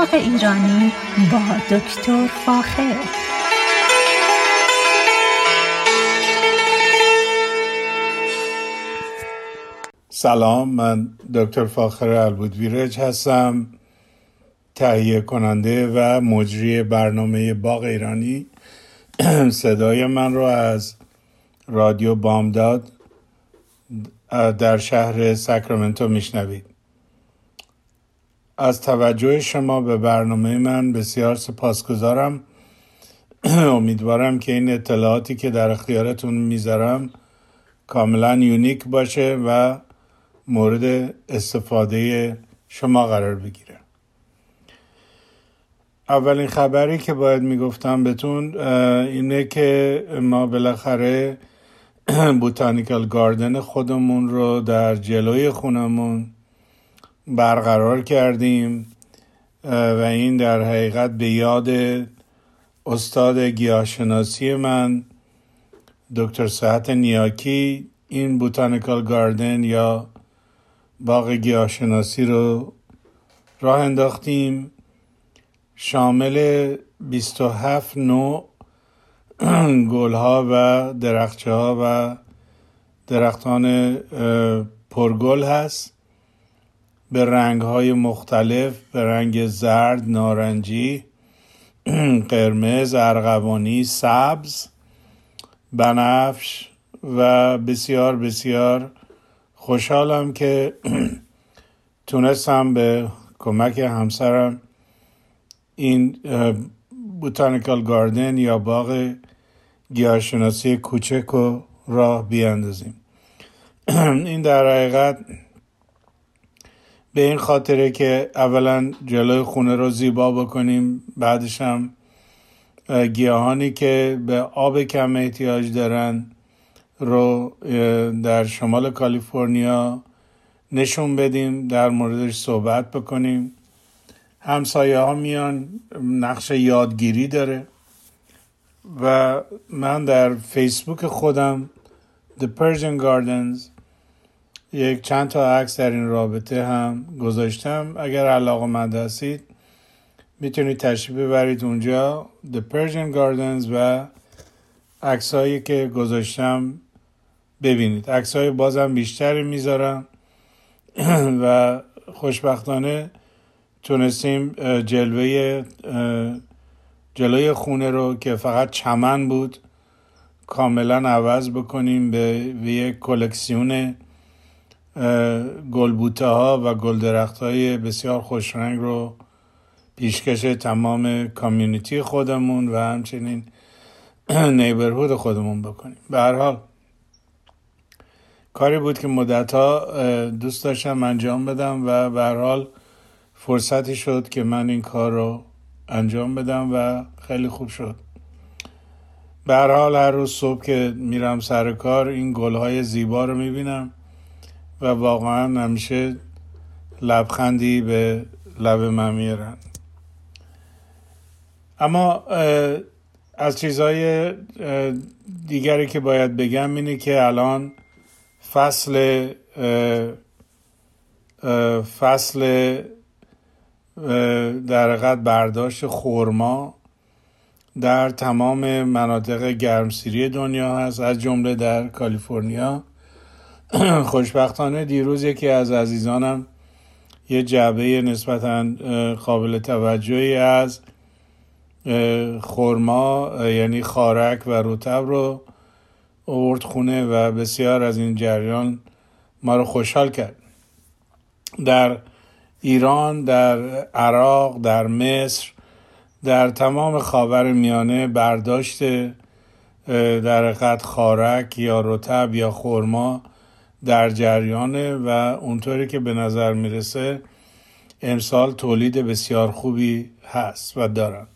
باغ ایرانی با دکتر فاخر. سلام من دکتر فاخر البودویرج هستم تهیه کننده و مجری برنامه باغ ایرانی. صدای من رو از رادیو بامداد در شهر ساکرامنتو میشنوید. از توجه شما به برنامه من بسیار سپاسگزارم. امیدوارم که این اطلاعاتی که در اختیارتون می‌ذارم کاملا یونیک باشه و مورد استفاده شما قرار بگیره. اولین خبری که باید می‌گفتم بهتون اینه که ما بالاخره بوتانیکال گاردن خودمون رو در جلوی خونمون برقرار کردیم و این در حقیقت به یاد استاد گیاهشناسی من دکتر صحت نیاکی این بوتانیکال گاردن یا باغ گیاهشناسی رو راه انداختیم. شامل 27 نوع گلها و درخچه ها و درختان پرگل هست. به رنگ های مختلف به رنگ زرد، نارنجی، قرمز، ارغوانی، سبز، بنفش و بسیار بسیار خوشحالم که تونستم به کمک همسرم این بوتانیکال گاردن یا باغ گیاهشناسی کوچک رو راه بیاندازیم. این در حقیقت به این خاطره که اولا جلوی خونه رو زیبا بکنیم بعدش هم گیاهانی که به آب کم احتیاج دارن رو در شمال کالیفرنیا نشون بدیم در موردش صحبت بکنیم. همسایه ها میان نقش یادگیری داره و من در فیسبوک خودم The Persian Gardens یک چند تا عکس در این رابطه هم گذاشتم. اگر علاقه مند هستید می‌تونید تشریف ببرید اونجا The Persian Gardens و عکسهایی که گذاشتم ببینید. عکس های بازم بیشتری می‌ذارم و خوشبختانه تونستیم جلوه جلوی خونه رو که فقط چمن بود کاملا عوض بکنیم به یک کلکسیون گلبوته ها و گل درخت های بسیار خوشرنگ رو پیشکش تمام کامیونیتی خودمون و همچنین نیبرهود خودمون بکنیم. به هر حال کاری بود که مدت ها دوست داشتم انجام بدم و به هر حال فرصتی شد که من این کار رو انجام بدم و خیلی خوب شد. به هر حال هر روز صبح که میرم سر کار این گلهای زیبا رو می‌بینم. و واقعا همیشه لبخندی به لب من میارن اما از چیزهای دیگری که باید بگم اینه که الان فصل فصل در حقیقت برداشت خورما در تمام مناطق گرمسیری دنیا هست از جمله در کالیفرنیا. خوشبختانه دیروز یکی از عزیزانم یه جعبه نسبتا قابل توجهی از خورما یعنی خارک و روتب رو اوورد خونه و بسیار از این جریان ما رو خوشحال کرد. در ایران در عراق در مصر در تمام خاور میانه برداشت در قد خارک یا رتب یا خورما در جریانه و اونطوری که به نظر می‌رسه امسال تولید بسیار خوبی هست و دارن.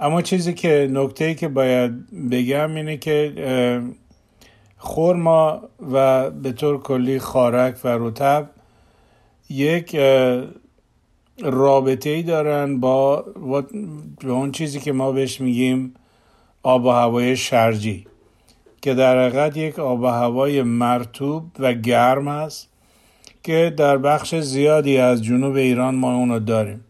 اما چیزی که نکته که باید بگم اینه که خورما و به طور کلی خارک و رتب یک رابطه ای دارن با, با اون چیزی که ما بهش میگیم آب و هوای شرجی. که در حقیقت یک آب و هوای مرتوب و گرم است که در بخش زیادی از جنوب ایران ما اونو داریم.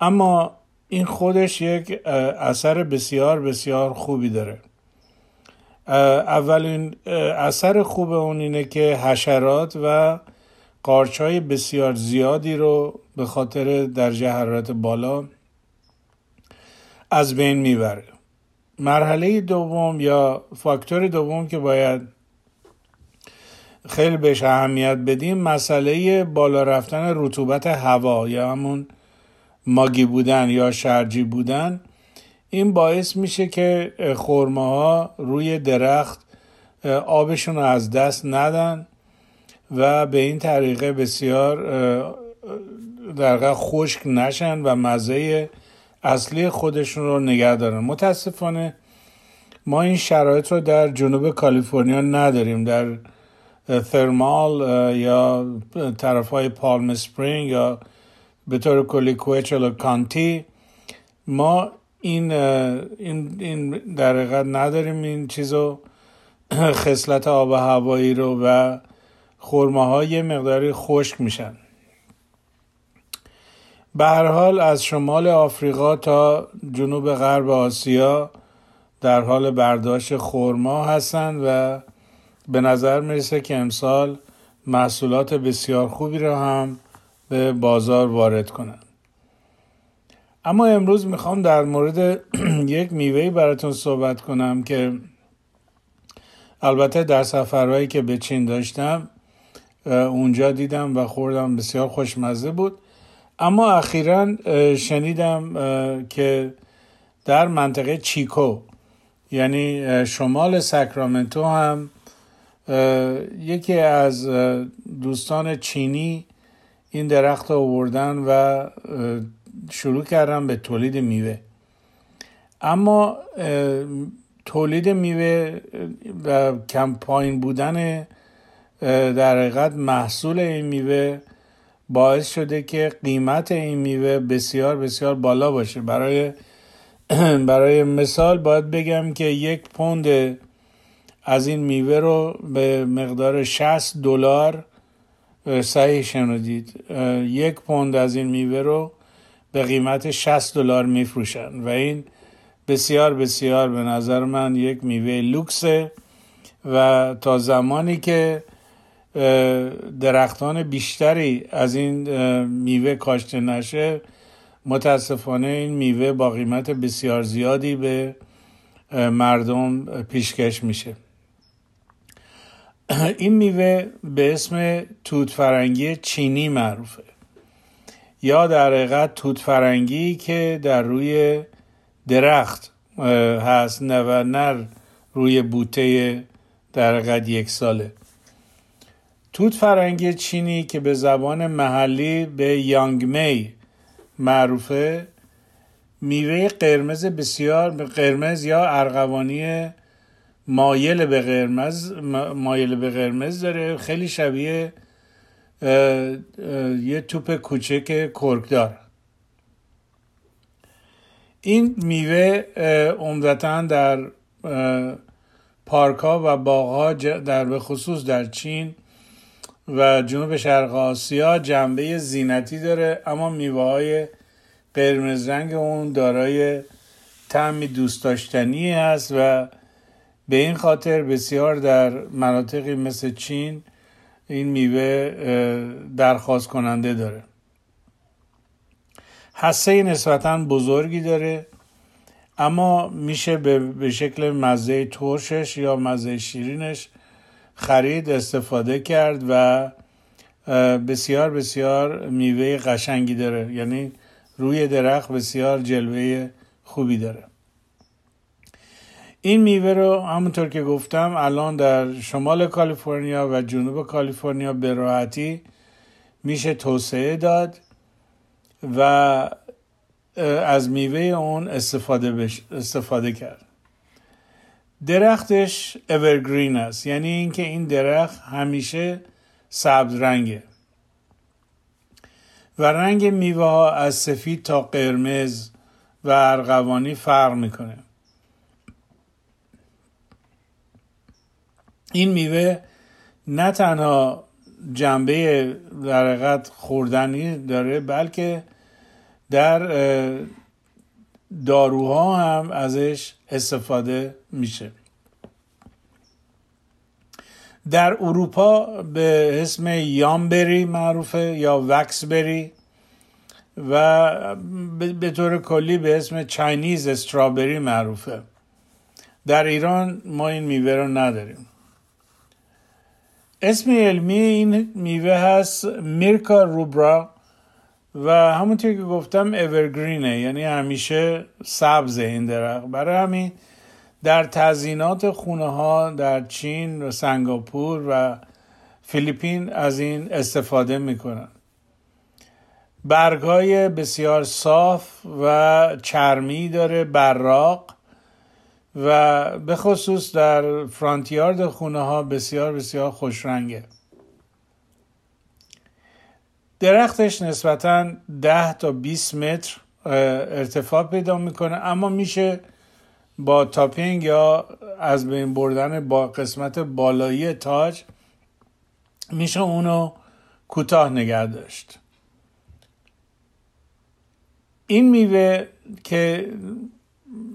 اما این خودش یک اثر بسیار بسیار خوبی داره. اولین اثر خوب اون اینه که حشرات و قارچ بسیار زیادی رو به خاطر درجه حرارت بالا از بین می‌بره. مرحله دوم یا فاکتور دوم که باید خیلی بهش اهمیت بدیم مسئله بالا رفتن رطوبت هوا یا همون ماگی بودن یا شرجی بودن. این باعث میشه که خورمه ها روی درخت آبشون رو از دست ندن و به این طریقه بسیار در خشک نشن و مزه اصلی خودشون رو نگه دارن. متاسفانه ما این شرایط رو در جنوب کالیفرنیا نداریم. در ترمال یا طرف های پالم سپرینگ یا به طور کلی کوچلو کانتی ما این این این در نداریم. این چیزو خصلت آب هوایی رو و خورمه های مقداری خشک میشن. به هر حال از شمال آفریقا تا جنوب غرب آسیا در حال برداشت خورما هستند و به نظر می‌رسه که امسال محصولات بسیار خوبی را هم به بازار وارد کنند. اما امروز می‌خوام در مورد یک میوهی براتون صحبت کنم که البته در سفرهایی که به چین داشتم اونجا دیدم و خوردم بسیار خوشمزه بود. اما اخیرا شنیدم که در منطقه چیکو یعنی شمال ساکرامنتو هم یکی از دوستان چینی این درخت رو آوردن و شروع کردن به تولید میوه. اما تولید میوه و کم پایین بودن در حقیقت محصول این میوه باعث شده که قیمت این میوه بسیار بسیار بالا باشه. برای برای مثال باید بگم که یک پوند از این میوه رو به مقدار 60 دلار صحیح شنودید. یک پوند از این میوه رو به قیمت 60 دلار میفروشن و این بسیار بسیار به نظر من یک میوه لوکسه و تا زمانی که درختان بیشتری از این میوه کاشته نشه متاسفانه این میوه با قیمت بسیار زیادی به مردم پیشکش میشه. این میوه به اسم توت فرنگی چینی معروفه. یا در حقیقت توت فرنگی که در روی درخت هست نه و نر روی بوته در حقیقت یک ساله. توت فرنگی چینی که به زبان محلی به یانگ می معروفه میوه قرمز بسیار قرمز یا ارغوانی مایل به قرمز مایل به قرمز داره. خیلی شبیه یه توپ کوچک کرکدار. این میوه عمدتا در پارک ها و باغ ها در به خصوص در چین و جنوب شرق آسیا جنبه زینتی داره اما میوه های قرمز رنگ اون دارای تعمی دوست داشتنی است و به این خاطر بسیار در مناطقی مثل چین این میوه درخواست کننده داره. حسه نسبتا بزرگی داره اما میشه به شکل مزه ترشش یا مزه شیرینش خرید استفاده کرد و بسیار بسیار میوه قشنگی داره. یعنی روی درخت بسیار جلوه خوبی داره. این میوه رو همونطور که گفتم الان در شمال کالیفرنیا و جنوب کالیفرنیا به راحتی میشه توسعه داد و از میوه اون استفاده, استفاده کرد. درختش اورگرین است. یعنی اینکه این درخت همیشه سبز رنگه. و رنگ میوه ها از سفید تا قرمز و ارغوانی فرق می‌کنه. این میوه نه تنها جنبه در خوردنی داره بلکه در داروها هم ازش استفاده میشه. در اروپا به اسم یامبری معروفه یا وکسبری و به طور کلی به اسم چاینیز استرابری معروفه. در ایران ما این میوه رو نداریم. اسم علمی این میوه هست میرکا روبرا. و همونطور که گفتم اورگرینه یعنی همیشه سبز این درخت. برای همین در تزینات خونه ها در چین و سنگاپور و فیلیپین از این استفاده می‌کنن. برگ های بسیار صاف و چرمی داره براق و به خصوص در فرانتیارد خونه ها بسیار بسیار خوش رنگه درختش نسبتا 10 تا 20 متر ارتفاع پیدا می‌کنه. اما میشه با تاپینگ یا از بین بردن با قسمت بالایی تاج میشه اونو کوتاه نگه داشت. این میوه که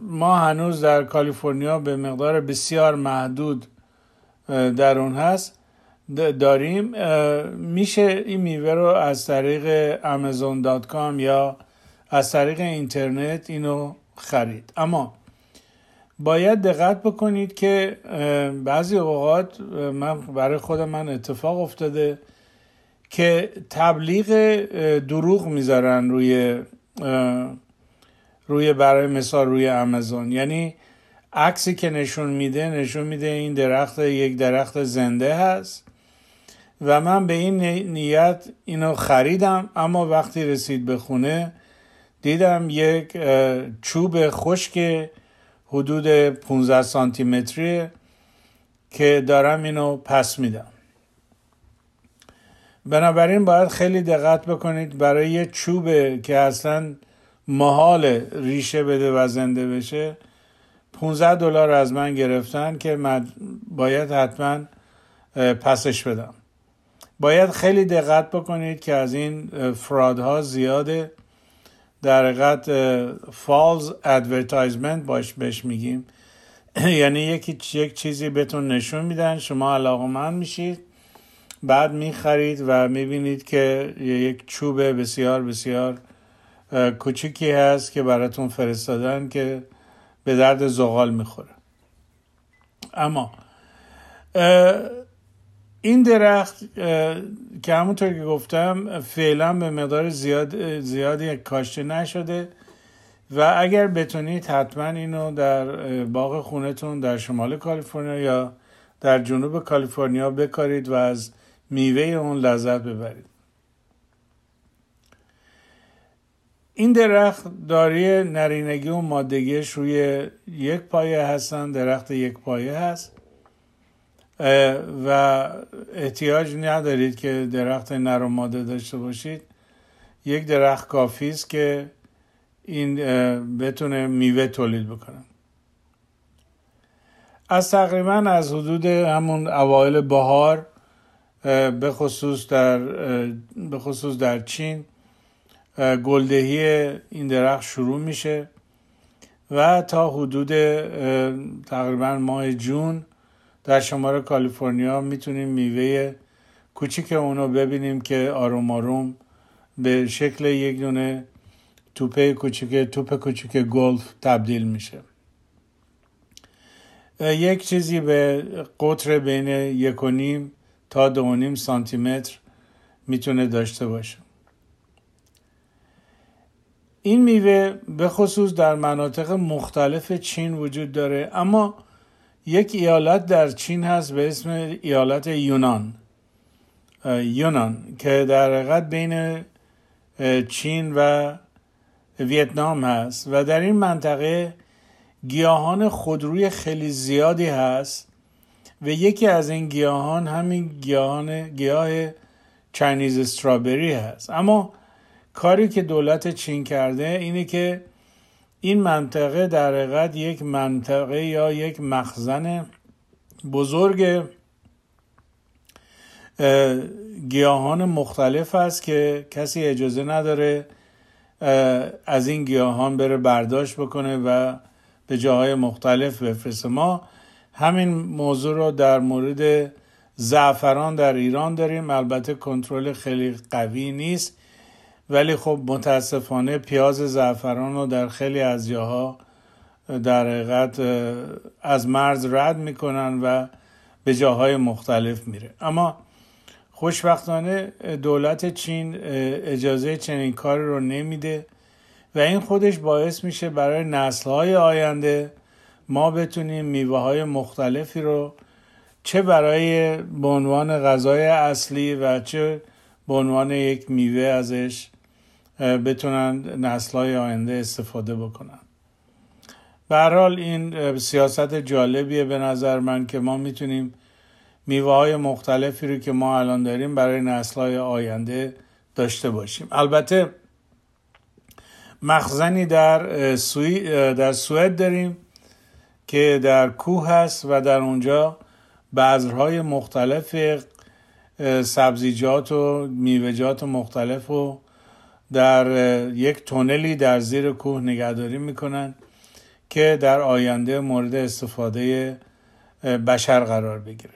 ما هنوز در کالیفرنیا به مقدار بسیار محدود در اون هست داریم میشه این میوه رو از طریق امازون.com یا از طریق اینترنت اینو خرید. اما باید دقت بکنید که بعضی اوقات من برای خود من اتفاق افتاده که تبلیغ دروغ می‌ذارن روی روی برای مثال روی امازون یعنی عکسی که نشون میده نشون میده این درخت یک درخت زنده هست. و من به این نیت اینو خریدم اما وقتی رسید به خونه دیدم یک چوب خشک حدود 15 سانتی متری که دارم اینو پس میدم. بنابراین باید خیلی دقت بکنید برای یه چوب که اصلا محال ریشه بده و زنده بشه 15 دلار از من گرفتن که من باید حتما پسش بدم. باید خیلی دقت بکنید که از این fraud ها زیاده. در حقیقت false advertisement باش بهش میگیم. یعنی یکی یک چیزی بهتون نشون میدن شما علاقه میشید بعد می‌خرید و می‌بینید که یک چوب بسیار بسیار کوچیکی هست که براتون فرستادن که به درد زغال می‌خوره. اما این درخت که همونطور که گفتم فعلا به مقدار زیاد زیادی کاشته نشده و اگر بتونید حتما اینو در باغ خونتون در شمال کالیفرنیا یا در جنوب کالیفرنیا بکارید و از میوه اون لذت ببرید. این درخت داری نرینگی و مادگیش روی یک پایه هستن درخت یک پایه هست. و احتیاج ندارید که درخت نر و ماده داشته باشید. یک درخت کافی است که این بتونه میوه تولید بکنه. از تقریبا از حدود همون اوایل بهار به خصوص در به خصوص در چین گلدهی این درخت شروع میشه و تا حدود تقریبا ماه جون در شمال کالیفرنیا می‌تونیم میوه کوچیک اونو ببینیم که آروم آروم به شکل یک دونه توپه کوچیک توپ کوچیک گلف تبدیل میشه. یک چیزی به قطر بین یک و نیم تا دو نیم سانتی متر می‌تونه داشته باشه. این میوه به خصوص در مناطق مختلف چین وجود داره اما یک ایالت در چین هست به اسم ایالت یونان. یونان که در حقیقت بین چین و ویتنام هست و در این منطقه گیاهان خودروی خیلی زیادی هست و یکی از این گیاهان همین گیاهان گیاه چاینیز استرابری هست. اما کاری که دولت چین کرده اینه که این منطقه در حقیقت یک منطقه یا یک مخزن بزرگ گیاهان مختلف است که کسی اجازه نداره از این گیاهان بره برداشت بکنه و به جاهای مختلف بفرسته. ما همین موضوع رو در مورد زعفران در ایران داریم. البته کنترل خیلی قوی نیست. ولی خب متاسفانه پیاز زعفران رو در خیلی از جاها در حقیقت از مرز رد می‌کنن و به جاهای مختلف میره. اما خوشبختانه دولت چین اجازه چنین کاری رو نمیده و این خودش باعث میشه برای نسلهای آینده ما بتونیم میوه های مختلفی رو چه برای به عنوان غذای اصلی و چه به عنوان یک میوه ازش بتونن نسلهای آینده استفاده بکنن. به حال این سیاست جالبیه به نظر من که ما می‌تونیم میوه های مختلفی رو که ما الان داریم برای نسل های آینده داشته باشیم. البته مخزنی در, سوی در سوئد داریم که در کوه هست و در اونجا بذرهای مختلف سبزیجات و میوهجات مختلف و در یک تونلی در زیر کوه نگهداری می‌کنن که در آینده مورد استفاده بشر قرار بگیره.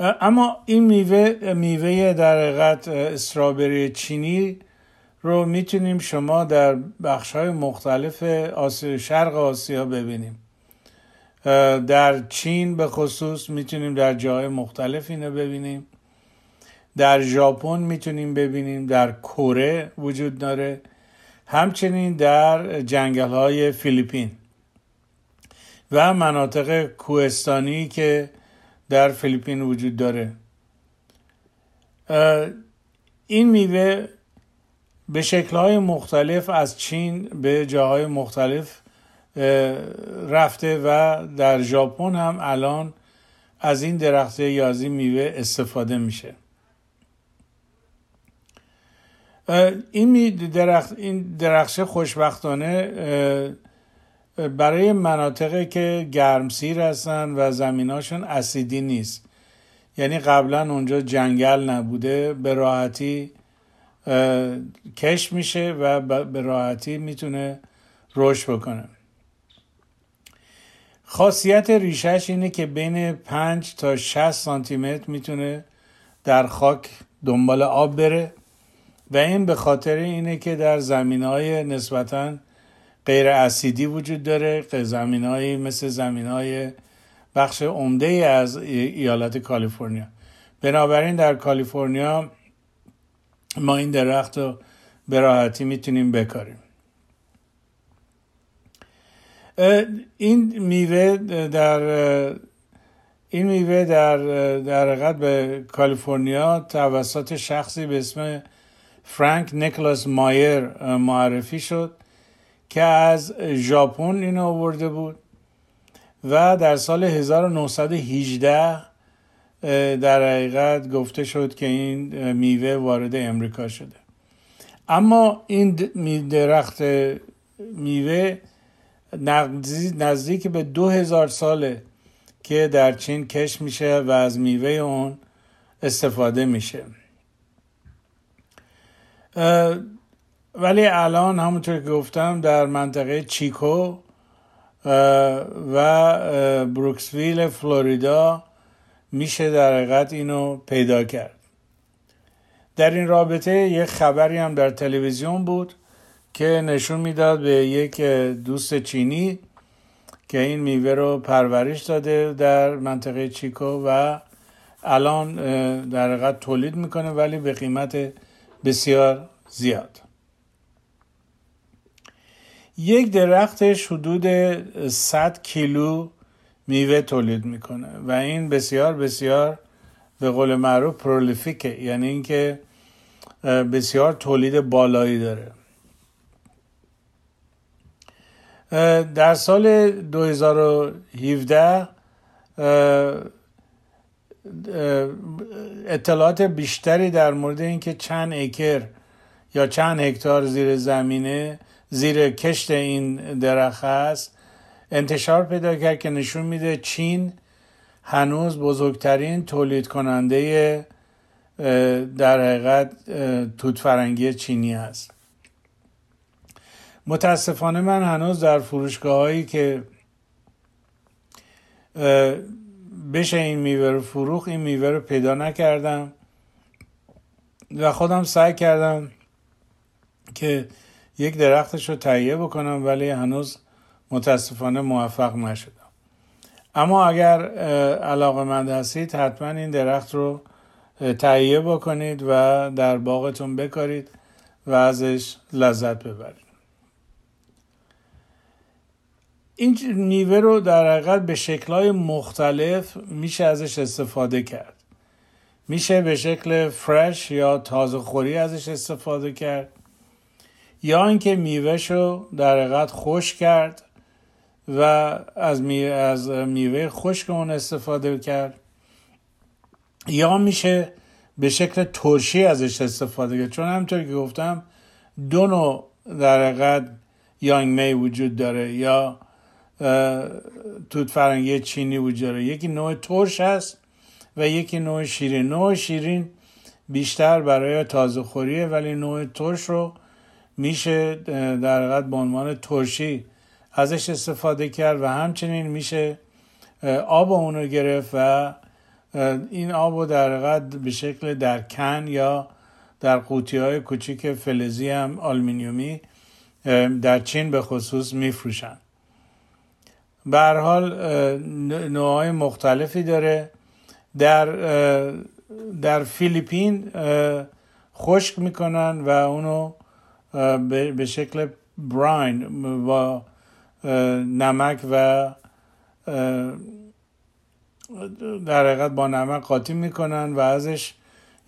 اما این میوه میوه در حقیقت استرابری چینی رو می‌تونیم شما در بخش های مختلف آسیا شرق آسیا ببینیم. در چین به خصوص می‌تونیم در جای مختلف اینو ببینیم. در ژاپن می‌تونیم ببینیم در کره وجود داره. همچنین در جنگل های فیلیپین و مناطق کوهستانی که در فیلیپین وجود داره. این میوه به شکلهای مختلف از چین به جاهای مختلف رفته و در ژاپن هم الان از این درخت یا از این میوه استفاده میشه. این درخت این درخشه خوشبختانه برای مناطقی که گرمسیر هستن و زمیناشون اسیدی نیست. یعنی قبلا اونجا جنگل نبوده به راحتی کش میشه و به راحتی می‌تونه رشد بکنه. خاصیت ریشش اینه که بین 5 تا 60 سانتی متر می‌تونه در خاک دنبال آب بره. و این به خاطر اینه که در زمین های نسبتا غیر اسیدی وجود داره زمین های مثل زمین های بخش عمده از ایالت کالیفرنیا. بنابراین در کالیفرنیا ما این درخت رو به راحتی می‌تونیم بکاریم. این میوه در این میوه در در به کالیفرنیا توسط شخصی به اسم فرانک نیکلاس مایر معرفی شد که از ژاپن این آورده بود و در سال 1918 در حقیقت گفته شد که این میوه وارد امریکا شده. اما این درخت میوه نزدیک به دو هزار ساله که در چین کش میشه و از میوه اون استفاده میشه. ولی الان همونطور که گفتم در منطقه چیکو و بروکسویل فلوریدا میشه در حقیقت اینو پیدا کرد. در این رابطه یک خبری هم در تلویزیون بود که نشون می‌داد به یک دوست چینی که این میوه رو پرورش داده در منطقه چیکو و الان در حقیقت تولید می‌کنه ولی به قیمت بسیار زیاد. یک درختش حدود 100 کیلو میوه تولید می‌کنه و این بسیار بسیار به قول معروف پرولیفیکه یعنی اینکه بسیار تولید بالایی داره. در سال 2017 اطلاعات بیشتری در مورد اینکه چند اکر یا چند هکتار زیر زمینه زیر کشت این درخت است انتشار پیدا کرد که نشون میده چین هنوز بزرگترین تولید کننده در حقیقت توت فرنگی چینی هست متاسفانه من هنوز در فروشگاه هایی که بشه این میوه رو فروخ این میوه رو پیدا نکردم. و خودم سعی کردم که یک درختش رو تهیه بکنم ولی هنوز متاسفانه موفق نشدم. اما اگر علاقه مند هستید حتما این درخت رو تهیه بکنید و در باغتون بکارید و ازش لذت ببرید. این میوه رو در حقیقت به شکلهای مختلف میشه ازش استفاده کرد. میشه به شکل فرش یا تازه خوری ازش استفاده کرد. یا اینکه میوهش رو در حقیقت خوش کرد و از, میوه از میوه خشک اون استفاده کرد. یا میشه به شکل ترشی ازش استفاده کرد. چون همطور که گفتم دو نوع در حقیقت یانگ می وجود داره. یا توت فرنگی چینی وجود داره یکی نوع ترش هست و یکی نوع شیرین. نوع شیرین بیشتر برای تازه خوریه ولی نوع ترش رو میشه در حقیقت به عنوان ترشی ازش استفاده کرد و همچنین میشه آب اونو گرفت و این آب رو در حقیقت به شکل در کن یا در قوطی های کوچیک فلزی هم آلمینیومی در چین به خصوص میفروشن. به حال نوعهای مختلفی داره. در در فیلیپین خشک می‌کنن و اونو به شکل براین و نمک و در حقیقت با نمک قاطی می‌کنن و ازش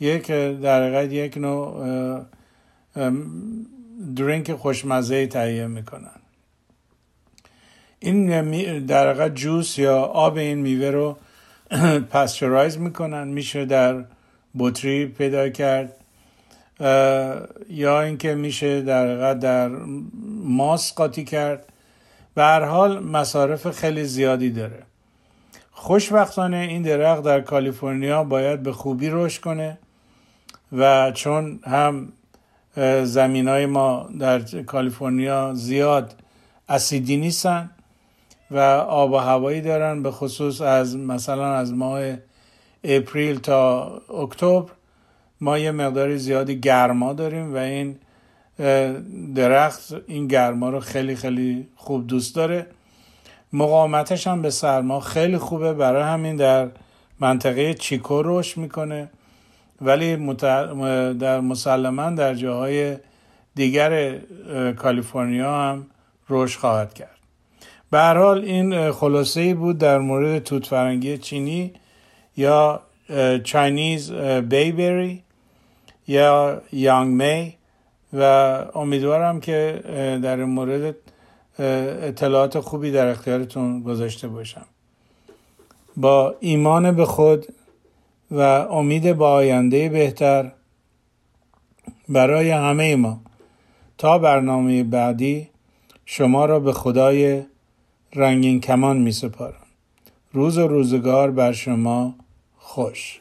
یک در حقیقت یک نوع درینک خوشمزه تهیه می‌کنن. این در حقیقت جوس یا آب این میوه رو پاستورایز می‌کنن میشه در بطری پیدا کرد یا اینکه میشه در در ماس قاطی کرد. به هر حال مصارف خیلی زیادی داره. خوشبختانه این درخت در کالیفرنیا باید به خوبی رشد کنه و چون هم زمین های ما در کالیفرنیا زیاد اسیدی نیستن و آب و هوایی دارن به خصوص از مثلا از ماه اپریل تا اکتبر ما یه مقداری زیادی گرما داریم و این درخت این گرما رو خیلی خیلی خوب دوست داره. مقاومتش هم به سرما خیلی خوبه. برای همین در منطقه چیکو رشد می‌کنه. ولی در مسلما در جاهای دیگر کالیفرنیا هم رشد خواهد کرد. به حال این خلاصه ای بود در مورد توت فرنگی چینی یا چاینیز بیبری یا یانگ می و امیدوارم که در این مورد اطلاعات خوبی در اختیارتون گذاشته باشم. با ایمان به خود و امید به آینده بهتر برای همه ما تا برنامه بعدی شما را به خدای رنگین کمان می سپارم. روز و روزگار بر شما خوش.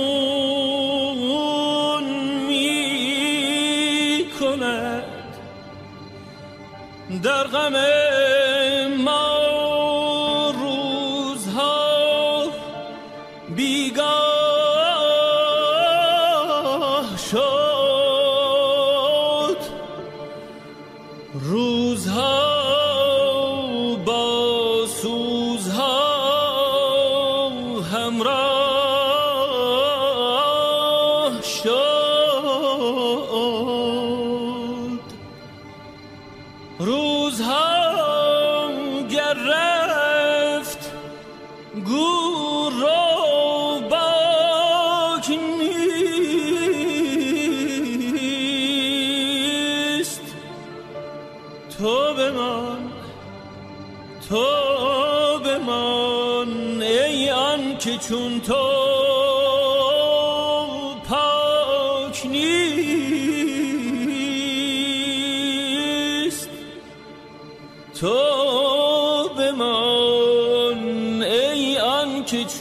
روزها گرفت رفت گور رو باک نیست. تو بمان تو من ای آن که چون تو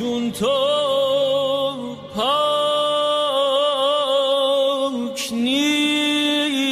چون تو پاک نیست.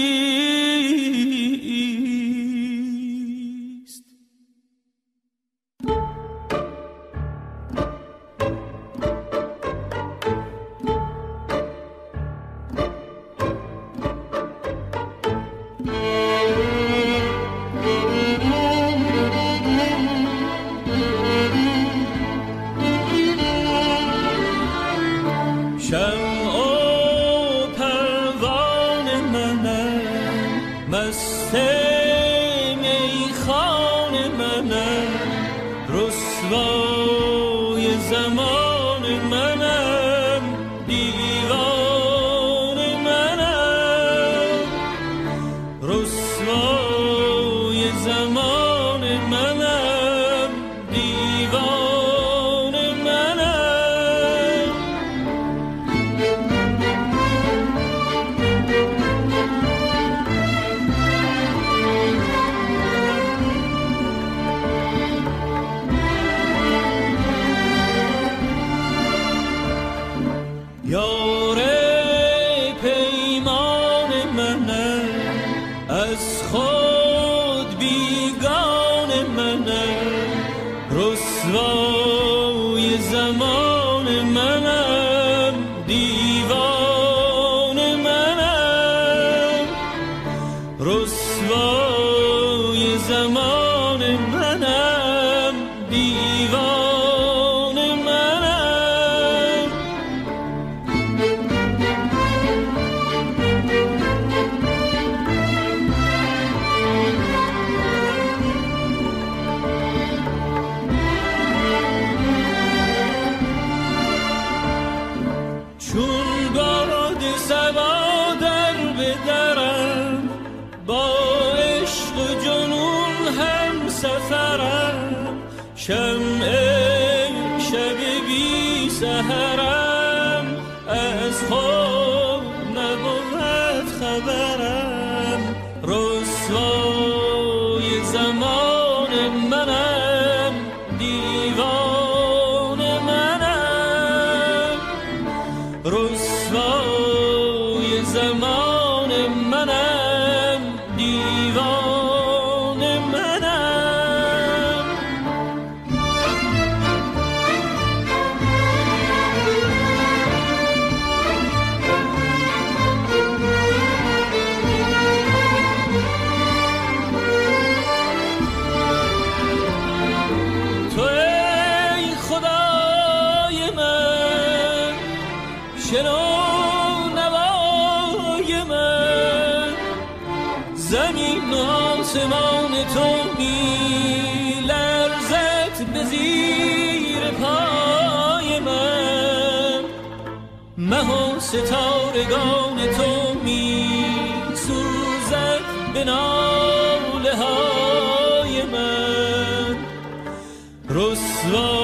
شمع شب بی سهرم آن که چون تو ستارگان تو می سوزد به ناله های من. رسوای